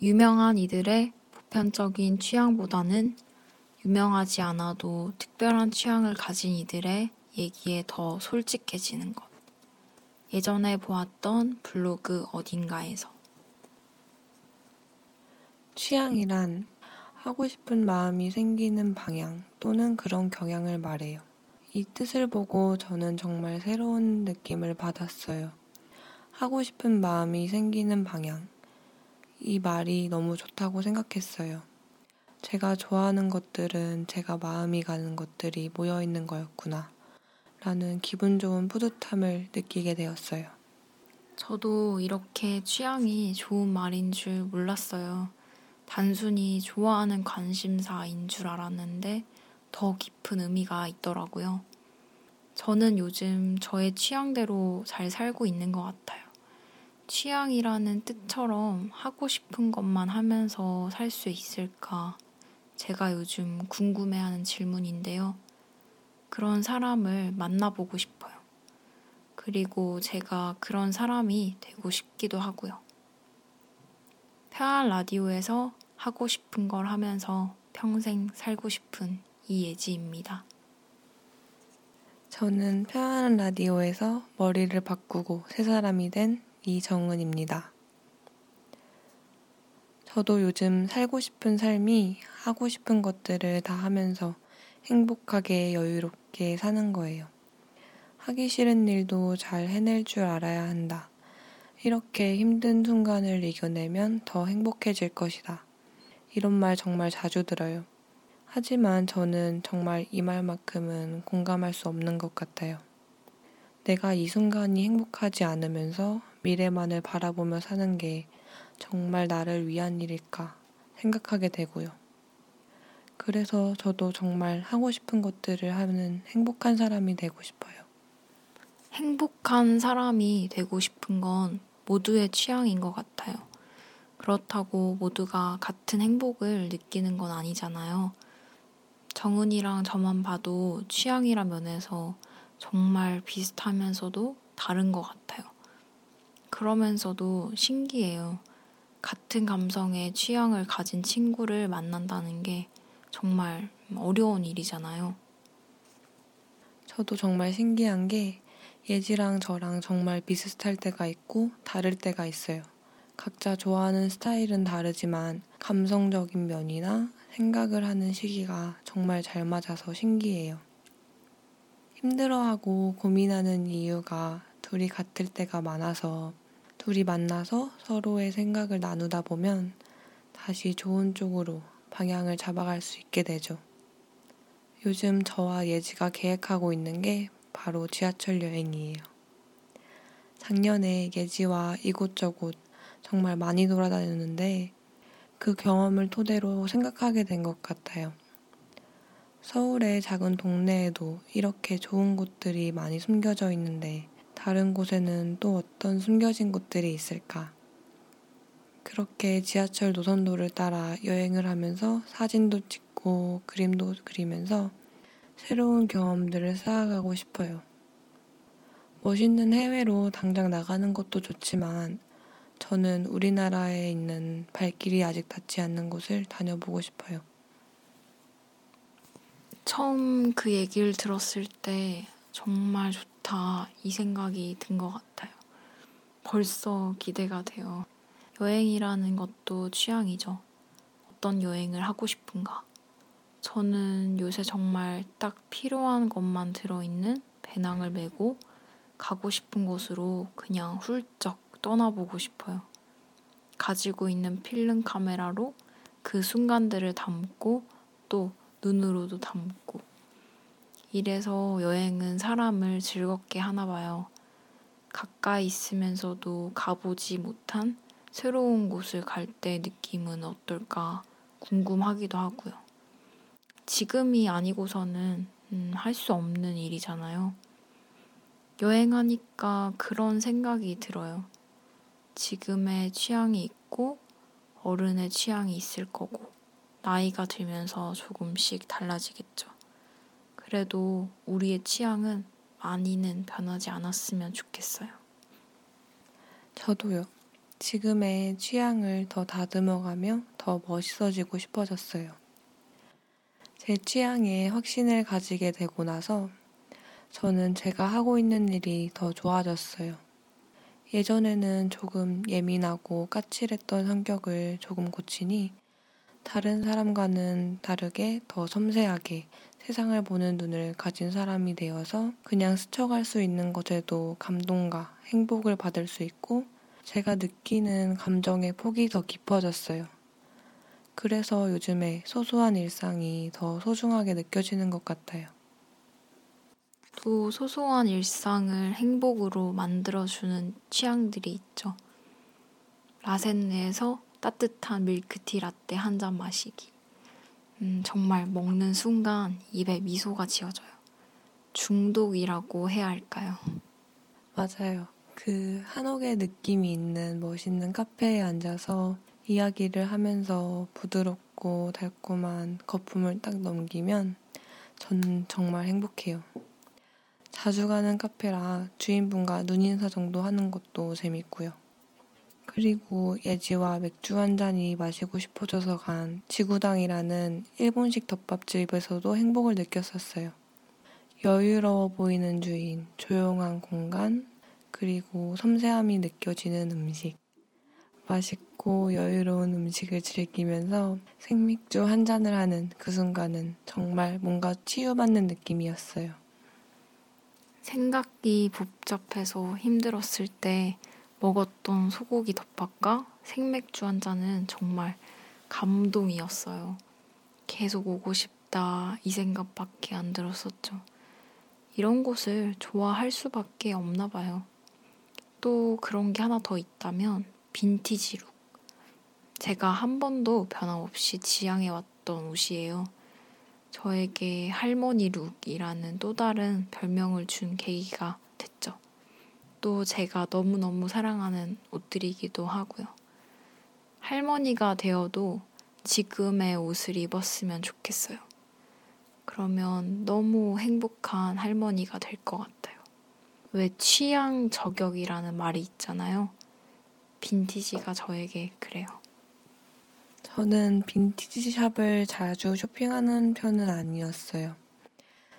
유명한 이들의 보편적인 취향보다는 유명하지 않아도 특별한 취향을 가진 이들의 얘기에 더 솔직해지는 것. 예전에 보았던 블로그 어딘가에서. 취향이란 하고 싶은 마음이 생기는 방향 또는 그런 경향을 말해요. 이 뜻을 보고 저는 정말 새로운 느낌을 받았어요. 하고 싶은 마음이 생기는 방향. 이 말이 너무 좋다고 생각했어요. 제가 좋아하는 것들은 제가 마음이 가는 것들이 모여 있는 거였구나. 라는 기분 좋은 뿌듯함을 느끼게 되었어요. 저도 이렇게 취향이 좋은 말인 줄 몰랐어요. 단순히 좋아하는 관심사인 줄 알았는데 더 깊은 의미가 있더라고요. 저는 요즘 저의 취향대로 잘 살고 있는 것 같아요. 취향이라는 뜻처럼 하고 싶은 것만 하면서 살 수 있을까? 제가 요즘 궁금해하는 질문인데요. 그런 사람을 만나보고 싶어요. 그리고 제가 그런 사람이 되고 싶기도 하고요. 편한 라디오에서 하고 싶은 걸 하면서 평생 살고 싶은 이예지입니다. 저는 편안한 라디오에서 머리를 바꾸고 새 사람이 된 이정은입니다. 저도 요즘 살고 싶은 삶이 하고 싶은 것들을 다 하면서 행복하게 여유롭게 사는 거예요. 하기 싫은 일도 잘 해낼 줄 알아야 한다. 이렇게 힘든 순간을 이겨내면 더 행복해질 것이다. 이런 말 정말 자주 들어요. 하지만 저는 정말 이 말만큼은 공감할 수 없는 것 같아요. 내가 이 순간이 행복하지 않으면서 미래만을 바라보며 사는 게 정말 나를 위한 일일까 생각하게 되고요. 그래서 저도 정말 하고 싶은 것들을 하는 행복한 사람이 되고 싶어요. 행복한 사람이 되고 싶은 건 모두의 취향인 것 같아요. 그렇다고 모두가 같은 행복을 느끼는 건 아니잖아요. 정은이랑 저만 봐도 취향이란 면에서 정말 비슷하면서도 다른 것 같아요. 그러면서도 신기해요. 같은 감성의 취향을 가진 친구를 만난다는 게 정말 어려운 일이잖아요. 저도 정말 신기한 게 예지랑 저랑 정말 비슷할 때가 있고 다를 때가 있어요. 각자 좋아하는 스타일은 다르지만 감성적인 면이나 생각을 하는 시기가 정말 잘 맞아서 신기해요. 힘들어하고 고민하는 이유가 둘이 같을 때가 많아서 둘이 만나서 서로의 생각을 나누다 보면 다시 좋은 쪽으로 방향을 잡아갈 수 있게 되죠. 요즘 저와 예지가 계획하고 있는 게 바로 지하철 여행이에요. 작년에 예지와 이곳저곳 정말 많이 돌아다녔는데 그 경험을 토대로 생각하게 된 것 같아요. 서울의 작은 동네에도 이렇게 좋은 곳들이 많이 숨겨져 있는데 다른 곳에는 또 어떤 숨겨진 곳들이 있을까? 그렇게 지하철 노선도를 따라 여행을 하면서 사진도 찍고 그림도 그리면서 새로운 경험들을 쌓아가고 싶어요. 멋있는 해외로 당장 나가는 것도 좋지만 저는 우리나라에 있는 발길이 아직 닿지 않는 곳을 다녀보고 싶어요. 처음 그 얘기를 들었을 때 정말 좋 다 이 생각이 든 것 같아요. 벌써 기대가 돼요. 여행이라는 것도 취향이죠. 어떤 여행을 하고 싶은가. 저는 요새 정말 딱 필요한 것만 들어있는 배낭을 메고 가고 싶은 곳으로 그냥 훌쩍 떠나보고 싶어요. 가지고 있는 필름 카메라로 그 순간들을 담고 또 눈으로도 담고 이래서 여행은 사람을 즐겁게 하나 봐요. 가까이 있으면서도 가보지 못한 새로운 곳을 갈 때 느낌은 어떨까 궁금하기도 하고요. 지금이 아니고서는 음, 할 수 없는 일이잖아요. 여행하니까 그런 생각이 들어요. 지금의 취향이 있고 어른의 취향이 있을 거고 나이가 들면서 조금씩 달라지겠죠. 그래도 우리의 취향은 많이는 변하지 않았으면 좋겠어요. 저도요. 지금의 취향을 더 다듬어가며 더 멋있어지고 싶어졌어요. 제 취향에 확신을 가지게 되고 나서 저는 제가 하고 있는 일이 더 좋아졌어요. 예전에는 조금 예민하고 까칠했던 성격을 조금 고치니 다른 사람과는 다르게 더 섬세하게 세상을 보는 눈을 가진 사람이 되어서 그냥 스쳐갈 수 있는 것에도 감동과 행복을 받을 수 있고 제가 느끼는 감정의 폭이 더 깊어졌어요. 그래서 요즘에 소소한 일상이 더 소중하게 느껴지는 것 같아요. 또 소소한 일상을 행복으로 만들어주는 취향들이 있죠. 라센네에서 따뜻한 밀크티 라떼 한 잔 마시기. 음, 정말 먹는 순간 입에 미소가 지어져요. 중독이라고 해야 할까요? 맞아요. 그 한옥의 느낌이 있는 멋있는 카페에 앉아서 이야기를 하면서 부드럽고 달콤한 거품을 딱 넘기면 전 정말 행복해요. 자주 가는 카페라 주인분과 눈인사 정도 하는 것도 재밌고요. 그리고 예지와 맥주 한 잔이 마시고 싶어져서 간 지구당이라는 일본식 덮밥집에서도 행복을 느꼈었어요. 여유로워 보이는 주인, 조용한 공간, 그리고 섬세함이 느껴지는 음식. 맛있고 여유로운 음식을 즐기면서 생맥주 한 잔을 하는 그 순간은 정말 뭔가 치유받는 느낌이었어요. 생각이 복잡해서 힘들었을 때 먹었던 소고기 덮밥과 생맥주 한 잔은 정말 감동이었어요. 계속 오고 싶다 이 생각밖에 안 들었었죠. 이런 곳을 좋아할 수밖에 없나 봐요. 또 그런 게 하나 더 있다면 빈티지 룩. 제가 한 번도 변함없이 지향해왔던 옷이에요. 저에게 할머니 룩이라는 또 다른 별명을 준 계기가 됐죠. 또 제가 너무너무 사랑하는 옷들이기도 하고요. 할머니가 되어도 지금의 옷을 입었으면 좋겠어요. 그러면 너무 행복한 할머니가 될 것 같아요. 왜 취향 저격이라는 말이 있잖아요. 빈티지가 저에게 그래요. 저는 빈티지 샵을 자주 쇼핑하는 편은 아니었어요.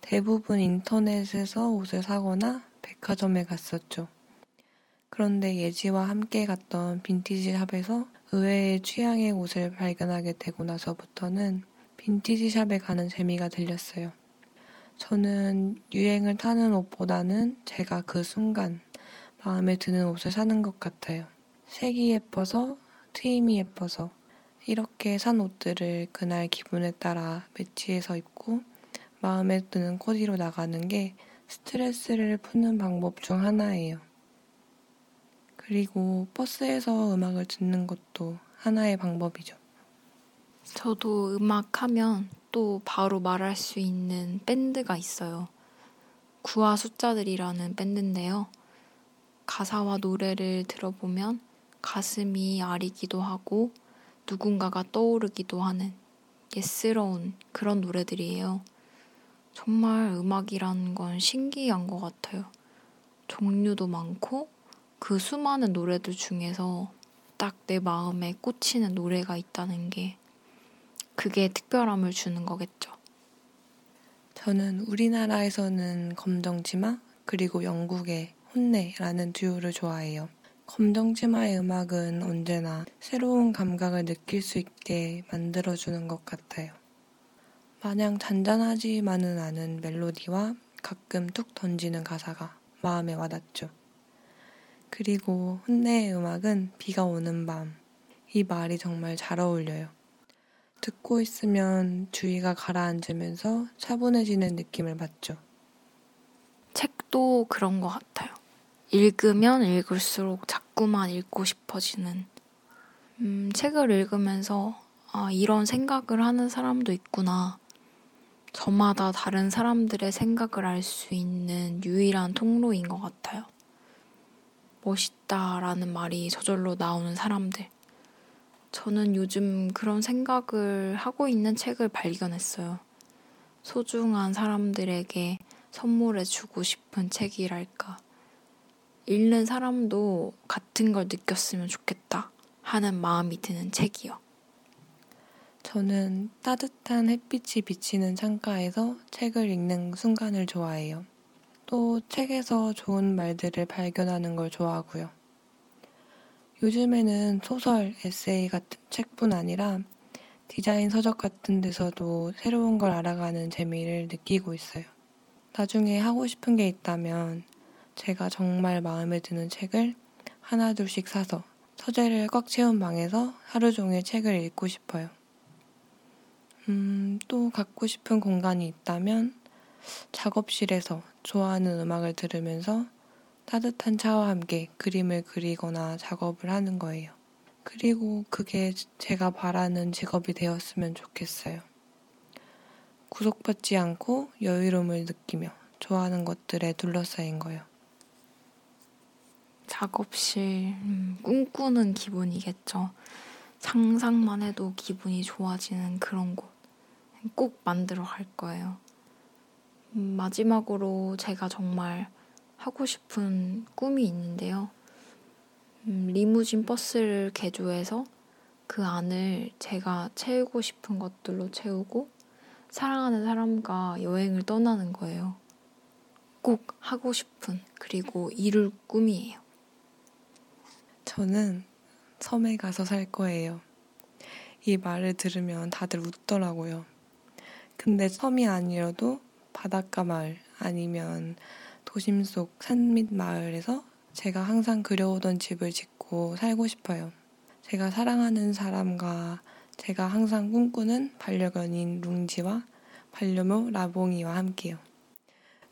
대부분 인터넷에서 옷을 사거나 백화점에 갔었죠. 그런데 예지와 함께 갔던 빈티지 샵에서 의외의 취향의 옷을 발견하게 되고 나서부터는 빈티지 샵에 가는 재미가 들렸어요. 저는 유행을 타는 옷보다는 제가 그 순간 마음에 드는 옷을 사는 것 같아요. 색이 예뻐서, 트임이 예뻐서, 이렇게 산 옷들을 그날 기분에 따라 매치해서 입고 마음에 드는 코디로 나가는 게 스트레스를 푸는 방법 중 하나예요. 그리고 버스에서 음악을 듣는 것도 하나의 방법이죠. 저도 음악 하면 또 바로 말할 수 있는 밴드가 있어요. 구화 숫자들이라는 밴드인데요. 가사와 노래를 들어보면 가슴이 아리기도 하고 누군가가 떠오르기도 하는 예스러운 그런 노래들이에요. 정말 음악이라는 건 신기한 것 같아요. 종류도 많고 그 수많은 노래들 중에서 딱 내 마음에 꽂히는 노래가 있다는 게 그게 특별함을 주는 거겠죠. 저는 우리나라에서는 검정치마 그리고 영국의 혼내라는 듀오를 좋아해요. 검정치마의 음악은 언제나 새로운 감각을 느낄 수 있게 만들어주는 것 같아요. 마냥 잔잔하지만은 않은 멜로디와 가끔 툭 던지는 가사가 마음에 와닿죠. 그리고 혼내의 음악은 비가 오는 밤. 이 말이 정말 잘 어울려요. 듣고 있으면 주위가 가라앉으면서 차분해지는 느낌을 받죠. 책도 그런 것 같아요. 읽으면 읽을수록 자꾸만 읽고 싶어지는. 음, 책을 읽으면서, 아, 이런 생각을 하는 사람도 있구나. 저마다 다른 사람들의 생각을 알 수 있는 유일한 통로인 것 같아요. 멋있다라는 말이 저절로 나오는 사람들. 저는 요즘 그런 생각을 하고 있는 책을 발견했어요. 소중한 사람들에게 선물해주고 싶은 책이랄까. 읽는 사람도 같은 걸 느꼈으면 좋겠다 하는 마음이 드는 책이요. 저는 따뜻한 햇빛이 비치는 창가에서 책을 읽는 순간을 좋아해요. 또 책에서 좋은 말들을 발견하는 걸 좋아하고요. 요즘에는 소설, 에세이 같은 책뿐 아니라 디자인 서적 같은 데서도 새로운 걸 알아가는 재미를 느끼고 있어요. 나중에 하고 싶은 게 있다면 제가 정말 마음에 드는 책을 하나 둘씩 사서 서재를 꽉 채운 방에서 하루 종일 책을 읽고 싶어요. 음, 또 갖고 싶은 공간이 있다면 작업실에서 좋아하는 음악을 들으면서 따뜻한 차와 함께 그림을 그리거나 작업을 하는 거예요. 그리고 그게 제가 바라는 직업이 되었으면 좋겠어요. 구속받지 않고 여유로움을 느끼며 좋아하는 것들에 둘러싸인 거요. 작업실, 음, 꿈꾸는 기분이겠죠. 상상만 해도 기분이 좋아지는 그런 곳. 꼭 만들어 갈 거예요. 음, 마지막으로 제가 정말 하고 싶은 꿈이 있는데요. 음, 리무진 버스를 개조해서 그 안을 제가 채우고 싶은 것들로 채우고 사랑하는 사람과 여행을 떠나는 거예요. 꼭 하고 싶은 그리고 이룰 꿈이에요. 저는 섬에 가서 살 거예요. 이 말을 들으면 다들 웃더라고요. 근데 섬이 아니어도 바닷가 마을 아니면 도심 속 산 밑 마을에서 제가 항상 그려오던 집을 짓고 살고 싶어요. 제가 사랑하는 사람과 제가 항상 꿈꾸는 반려견인 룽지와 반려묘 라봉이와 함께요.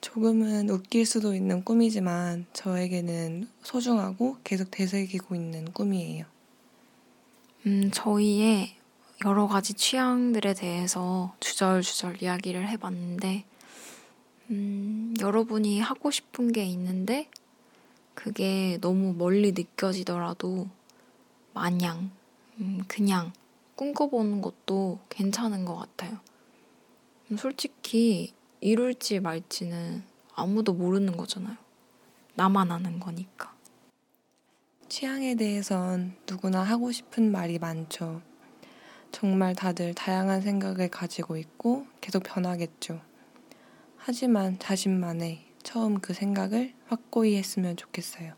조금은 웃길 수도 있는 꿈이지만 저에게는 소중하고 계속 되새기고 있는 꿈이에요. 음, 저희의 여러 가지 취향들에 대해서 주절주절 이야기를 해봤는데, 음, 여러분이 하고 싶은 게 있는데, 그게 너무 멀리 느껴지더라도, 마냥, 음, 그냥 꿈꿔보는 것도 괜찮은 것 같아요. 음, 솔직히, 이룰지 말지는 아무도 모르는 거잖아요. 나만 아는 거니까. 취향에 대해선 누구나 하고 싶은 말이 많죠. 정말 다들 다양한 생각을 가지고 있고 계속 변하겠죠. 하지만 자신만의 처음 그 생각을 확고히 했으면 좋겠어요.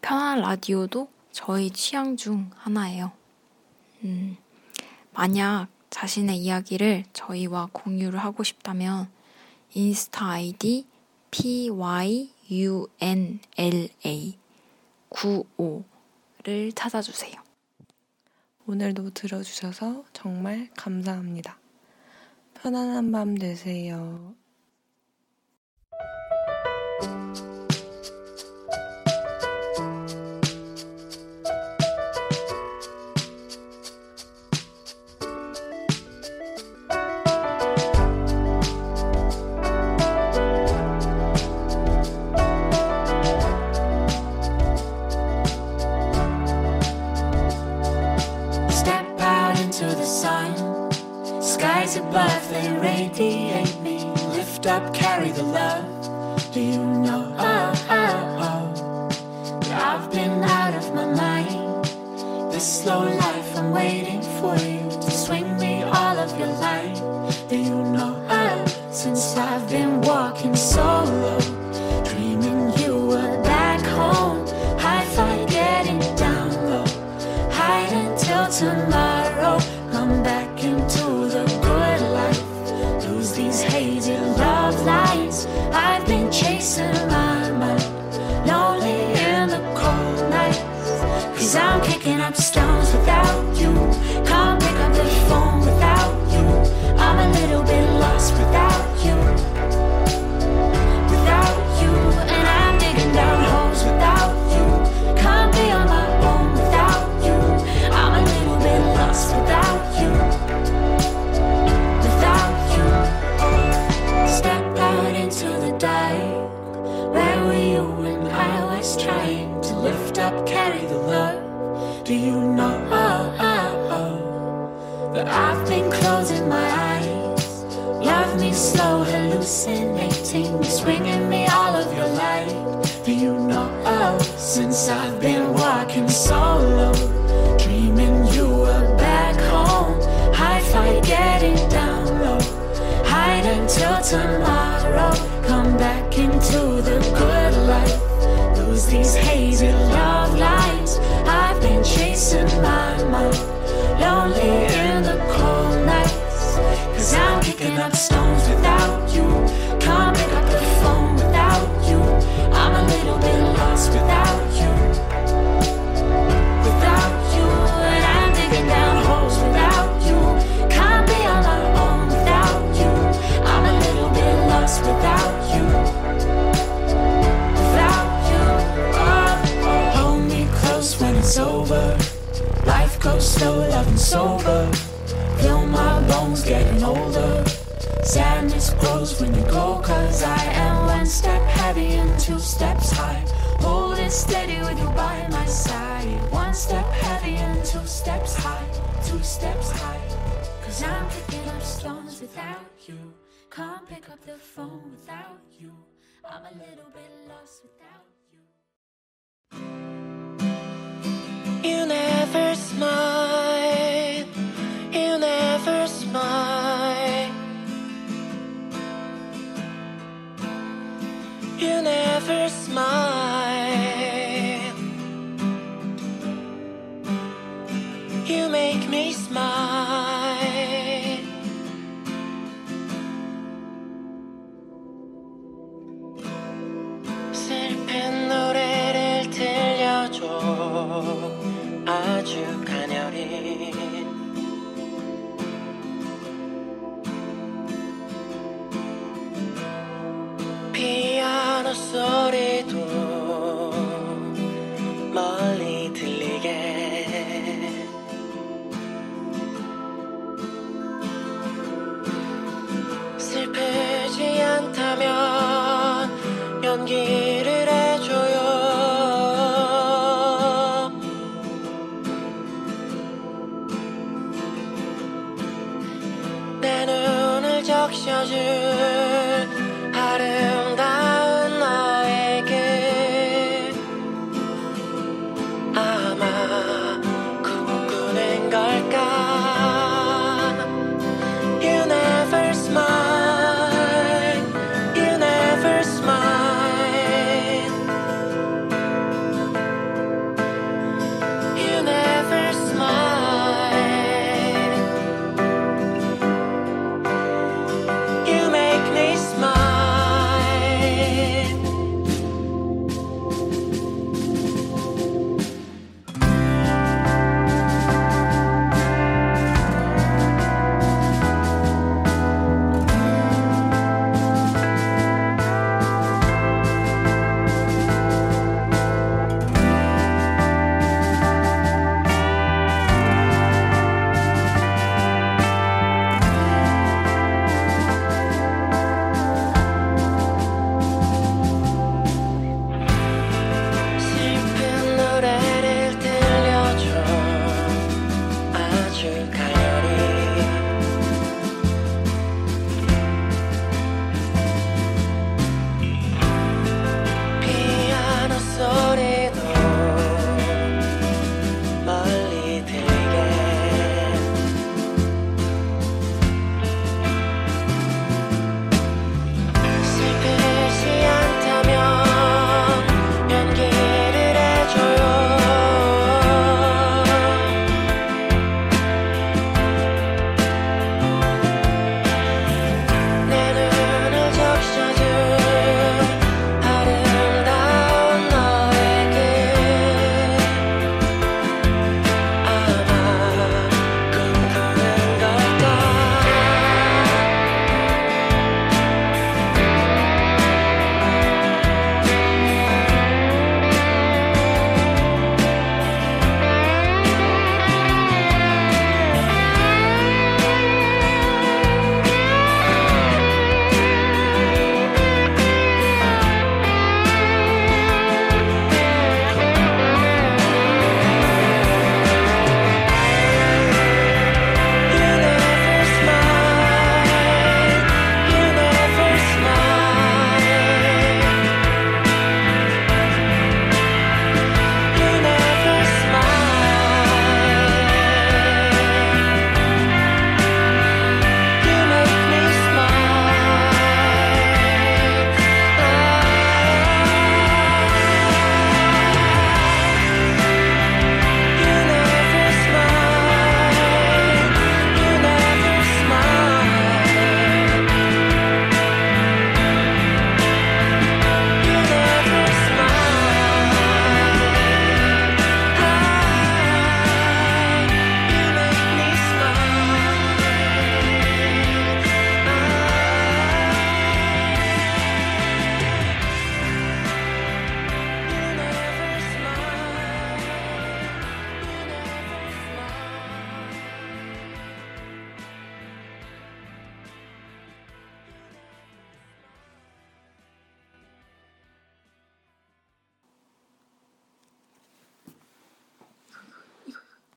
편한 라디오도 저희 취향 중 하나예요. 음, 만약 자신의 이야기를 저희와 공유를 하고 싶다면 인스타 아이디 pyunla 95를 찾아주세요. 오늘도 들어주셔서 정말 감사합니다. 편안한 밤 되세요. point. Until tomorrow. Come back into the good life. Lose these hazy love lights. I've been chasing my mind. Lonely in the cold nights. Cause I'm kicking up stones it's over. Life goes slow, loving sober. Feel my bones getting older. Sadness grows when you go, cause I am one step heavy and two steps high. Hold it steady with you by my side. One step heavy and two steps high, two steps high. Cause I'm picking up stones without you. Can't pick up the phone without you. I'm a little bit lost without you. You never smile, you never smile. You never smile. 연기